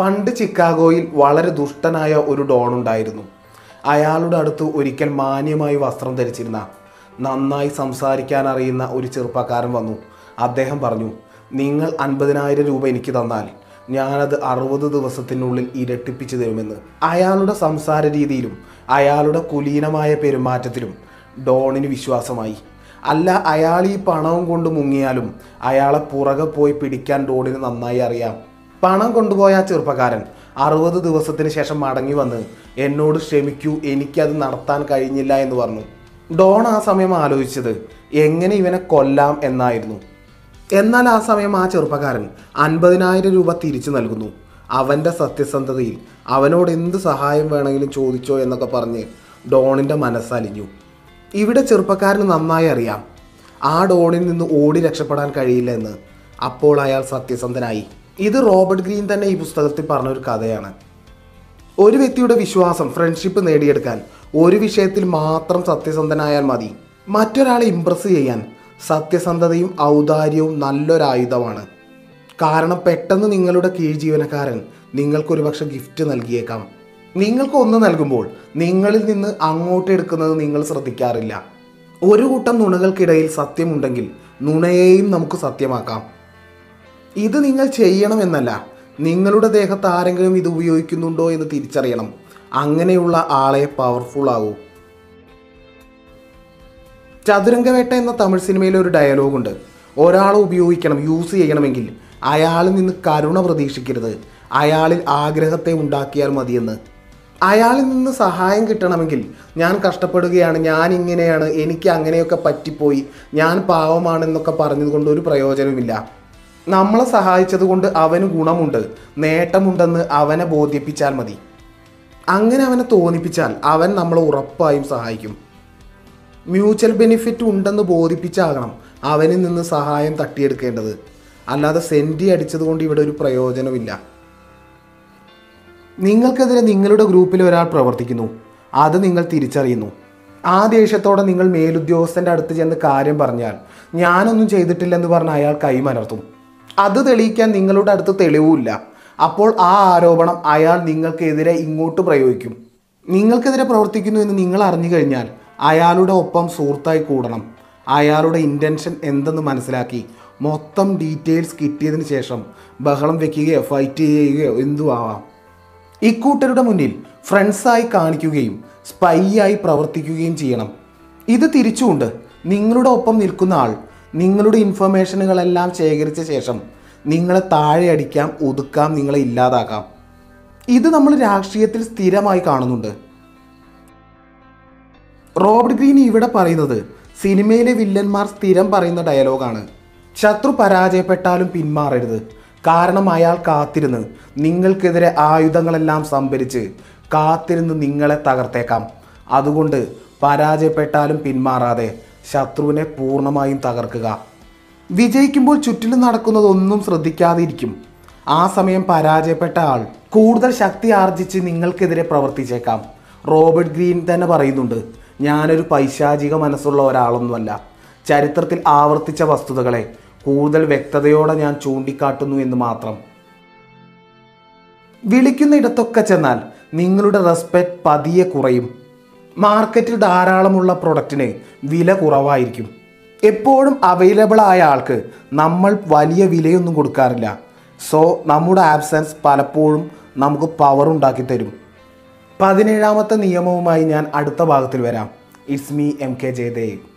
പണ്ട് ചിക്കാഗോയിൽ വളരെ ദുഷ്ടനായ ഒരു ഡോൺ ഉണ്ടായിരുന്നു. അയാളുടെ അടുത്ത് ഒരിക്കൽ മാന്യമായി വസ്ത്രം ധരിച്ചിരുന്ന നന്നായി സംസാരിക്കാൻ അറിയുന്ന ഒരു ചെറുപ്പക്കാരൻ വന്നു. അദ്ദേഹം പറഞ്ഞു നിങ്ങൾ അൻപതിനായിരം രൂപ എനിക്ക് തന്നാൽ ഞാനത് അറുപത് ദിവസത്തിനുള്ളിൽ ഇരട്ടിപ്പിച്ചു തരുമെന്ന്. അയാളുടെ സംസാര രീതിയിലും അയാളുടെ കുലീനമായ പെരുമാറ്റത്തിലും ഡോണിന് വിശ്വാസമായി. അല്ല അയാൾ ഈ പണവും കൊണ്ട് മുങ്ങിയാലും അയാളെ പുറകെ പോയി പിടിക്കാൻ ഡോണിന് നന്നായി അറിയാം. പണം കൊണ്ടുപോയ ആ ചെറുപ്പക്കാരൻ അറുപത് ദിവസത്തിന് ശേഷം മടങ്ങി വന്ന് എന്നോട് ക്ഷമിക്കൂ എനിക്കത് നടത്താൻ കഴിഞ്ഞില്ല എന്ന് പറഞ്ഞു. ഡോൺ ആ സമയം ആലോചിച്ചത് എങ്ങനെ ഇവനെ കൊല്ലാം എന്നായിരുന്നു. എന്നാൽ ആ സമയം ആ ചെറുപ്പക്കാരൻ അൻപതിനായിരം രൂപ തിരിച്ചു നൽകുന്നു. അവന്റെ സത്യസന്ധതയിൽ അവനോട് എന്ത് സഹായം വേണമെങ്കിലും ചോദിച്ചോ എന്നൊക്കെ പറഞ്ഞ് ഡോണിന്റെ മനസ്സലിഞ്ഞു. ഇവിടെ ചെറുപ്പക്കാരന് നന്നായി അറിയാം. ആ ഡോണിൽ നിന്ന് ഓടി രക്ഷപ്പെടാൻ കഴിയില്ല എന്ന് അപ്പോൾ അയാൾ സത്യസന്ധനായി. ഇത് റോബർട്ട് ഗ്രീൻ തന്നെ ഈ പുസ്തകത്തിൽ പറഞ്ഞ ഒരു കഥയാണ്. ഒരു വ്യക്തിയുടെ വിശ്വാസം ഫ്രണ്ട്ഷിപ്പ് നേടിയെടുക്കാൻ ഒരു വിഷയത്തിൽ മാത്രം സത്യസന്ധനായാൽ മതി. മറ്റൊരാളെ ഇമ്പ്രസ് ചെയ്യാൻ സത്യസന്ധതയും ഔദാര്യവും നല്ലൊരായുധമാണ്. കാരണം പെട്ടെന്ന് നിങ്ങളുടെ കീഴ് ജീവനക്കാരൻ നിങ്ങൾക്കൊരു പക്ഷെ ഗിഫ്റ്റ് നൽകിയേക്കാം. നിങ്ങൾക്ക് ഒന്ന് നൽകുമ്പോൾ നിങ്ങളിൽ നിന്ന് അങ്ങോട്ട് എടുക്കുന്നത് നിങ്ങൾ ശ്രദ്ധിക്കാറില്ല. ഒരു കൂട്ടം നുണകൾക്കിടയിൽ സത്യമുണ്ടെങ്കിൽ നുണയെയും നമുക്ക് സത്യമാക്കാം. ഇത് നിങ്ങൾ ചെയ്യണം എന്നല്ല നിങ്ങളുടെ ദേഹത്ത് ആരെങ്കിലും ഇത് ഉപയോഗിക്കുന്നുണ്ടോ എന്ന് തിരിച്ചറിയണം. അങ്ങനെയുള്ള ആളെ പവർഫുൾ ആകൂ ചതുരംഗവേട്ട എന്ന തമിഴ് സിനിമയിലെ ഒരു ഡയലോഗുണ്ട് ഒരാളെ ഉപയോഗിക്കണം യൂസ് ചെയ്യണമെങ്കിൽ അയാളിൽ നിന്ന് കരുണ പ്രതീക്ഷിക്കരുത്. അയാളിൽ ആഗ്രഹത്തെ ഉണ്ടാക്കിയാൽ മതിയെന്ന്. അയാളിൽ നിന്ന് സഹായം കിട്ടണമെങ്കിൽ ഞാൻ കഷ്ടപ്പെടുകയാണ് ഞാൻ ഇങ്ങനെയാണ് എനിക്ക് അങ്ങനെയൊക്കെ പറ്റിപ്പോയി ഞാൻ പാവമാണെന്നൊക്കെ പറഞ്ഞതുകൊണ്ട് ഒരു പ്രയോജനവുമില്ല. നമ്മളെ സഹായിച്ചത് കൊണ്ട് അവന് ഗുണമുണ്ട് നേട്ടമുണ്ടെന്ന് അവനെ ബോധിപ്പിച്ചാൽ മതി. അങ്ങനെ അവനെ തോന്നിപ്പിച്ചാൽ അവൻ നമ്മളെ ഉറപ്പായും സഹായിക്കും. മ്യൂച്വൽ ബെനിഫിറ്റ് ഉണ്ടെന്ന് ബോധിപ്പിച്ചാകണം അവനിൽ നിന്ന് സഹായം തട്ടിയെടുക്കേണ്ടത്. അല്ലാതെ സെന്റി അടിച്ചതുകൊണ്ട് ഇവിടെ ഒരു പ്രയോജനമില്ല നിങ്ങൾക്കെതിരെ നിങ്ങളുടെ ഗ്രൂപ്പിൽ ഒരാൾ പ്രവർത്തിക്കുന്നു. അത് നിങ്ങൾ തിരിച്ചറിയുന്നു. ആ ദേഷ്യത്തോടെ നിങ്ങൾ മേലുദ്യോഗസ്ഥന്റെ അടുത്ത് ചെന്ന് കാര്യം പറഞ്ഞാൽ ഞാനൊന്നും ചെയ്തിട്ടില്ലെന്ന് പറഞ്ഞ് അയാൾ കൈമലർത്തും. അത് തെളിയിക്കാൻ നിങ്ങളുടെ അടുത്ത് തെളിവുമില്ല. അപ്പോൾ ആ ആരോപണം അയാൾ നിങ്ങൾക്കെതിരെ ഇങ്ങോട്ട് പ്രയോഗിക്കും. നിങ്ങൾക്കെതിരെ പ്രവർത്തിക്കുന്നു എന്ന് നിങ്ങൾ അറിഞ്ഞു കഴിഞ്ഞാൽ അയാളുടെ ഒപ്പം സുഹൃത്തായി കൂടണം. അയാളുടെ ഇന്റൻഷൻ എന്തെന്ന് മനസ്സിലാക്കി. മൊത്തം ഡീറ്റെയിൽസ് കിട്ടിയതിന് ശേഷം ബഹളം വെക്കുകയോ ഫൈറ്റ് ചെയ്യുകയോ എന്തു ആവാം. ഇക്കൂട്ടരുടെ മുന്നിൽ ഫ്രണ്ട്സായി കാണിക്കുകയും സ്പൈ ആയി പ്രവർത്തിക്കുകയും ചെയ്യണം. ഇത് തിരിച്ചുകൊണ്ട് നിങ്ങളുടെ ഒപ്പം നിൽക്കുന്ന ആൾ നിങ്ങളുടെ ഇൻഫർമേഷനുകളെല്ലാം ശേഖരിച്ച ശേഷം നിങ്ങളെ താഴെ അടിക്കാം ഒതുക്കാം നിങ്ങളെ ഇല്ലാതാക്കാം. ഇത് നമ്മൾ രാഷ്ട്രീയത്തിൽ സ്ഥിരമായി കാണുന്നുണ്ട്. റോബർട്ട് ഗ്രീൻ ഇവിടെ പറയുന്നത് സിനിമയിലെ വില്ലന്മാർ സ്ഥിരം പറയുന്ന ഡയലോഗാണ്. ശത്രു പരാജയപ്പെട്ടാലും പിന്മാറരുത്. കാരണം അയാൾ കാത്തിരുന്ന് നിങ്ങൾക്കെതിരെ ആയുധങ്ങളെല്ലാം സംഭരിച്ച് കാത്തിരുന്ന് നിങ്ങളെ തകർത്തേക്കാം. അതുകൊണ്ട് പരാജയപ്പെട്ടാലും പിന്മാറാതെ ശത്രുവിനെ പൂർണമായും തകർക്കുക. വിജയിക്കുമ്പോൾ ചുറ്റിലും നടക്കുന്നതൊന്നും ശ്രദ്ധിക്കാതിരിക്കും. ആ സമയം പരാജയപ്പെട്ട ആൾ കൂടുതൽ ശക്തി ആർജിച്ച് നിങ്ങൾക്കെതിരെ പ്രവർത്തിച്ചേക്കാം. റോബർട്ട് ഗ്രീൻ തന്നെ പറയുന്നുണ്ട് ഞാനൊരു പൈശാചിക മനസ്സുള്ള ഒരാളൊന്നുമല്ല. ചരിത്രത്തിൽ ആവർത്തിച്ച വസ്തുതകളെ കൂടുതൽ വ്യക്തതയോടെ ഞാൻ ചൂണ്ടിക്കാട്ടുന്നു എന്ന് മാത്രം. വിളിക്കുന്ന ഇടത്തൊക്കെ ചെന്നാൽ നിങ്ങളുടെ റെസ്പെക്ട് പതിയെ കുറയും. മാർക്കറ്റിൽ ധാരാളമുള്ള പ്രൊഡക്റ്റിന് വില കുറവായിരിക്കും. എപ്പോഴും അവൈലബിൾ ആയ ആൾക്ക് നമ്മൾ വലിയ വിലയൊന്നും കൊടുക്കാറില്ല. സോ നമ്മുടെ ആബ്സെൻസ് പലപ്പോഴും നമുക്ക് പവർ ഉണ്ടാക്കി തരും. പതിനേഴാമത്തെ നിയമവുമായി ഞാൻ അടുത്ത ഭാഗത്തിൽ വരാം. It's me M K Jayadev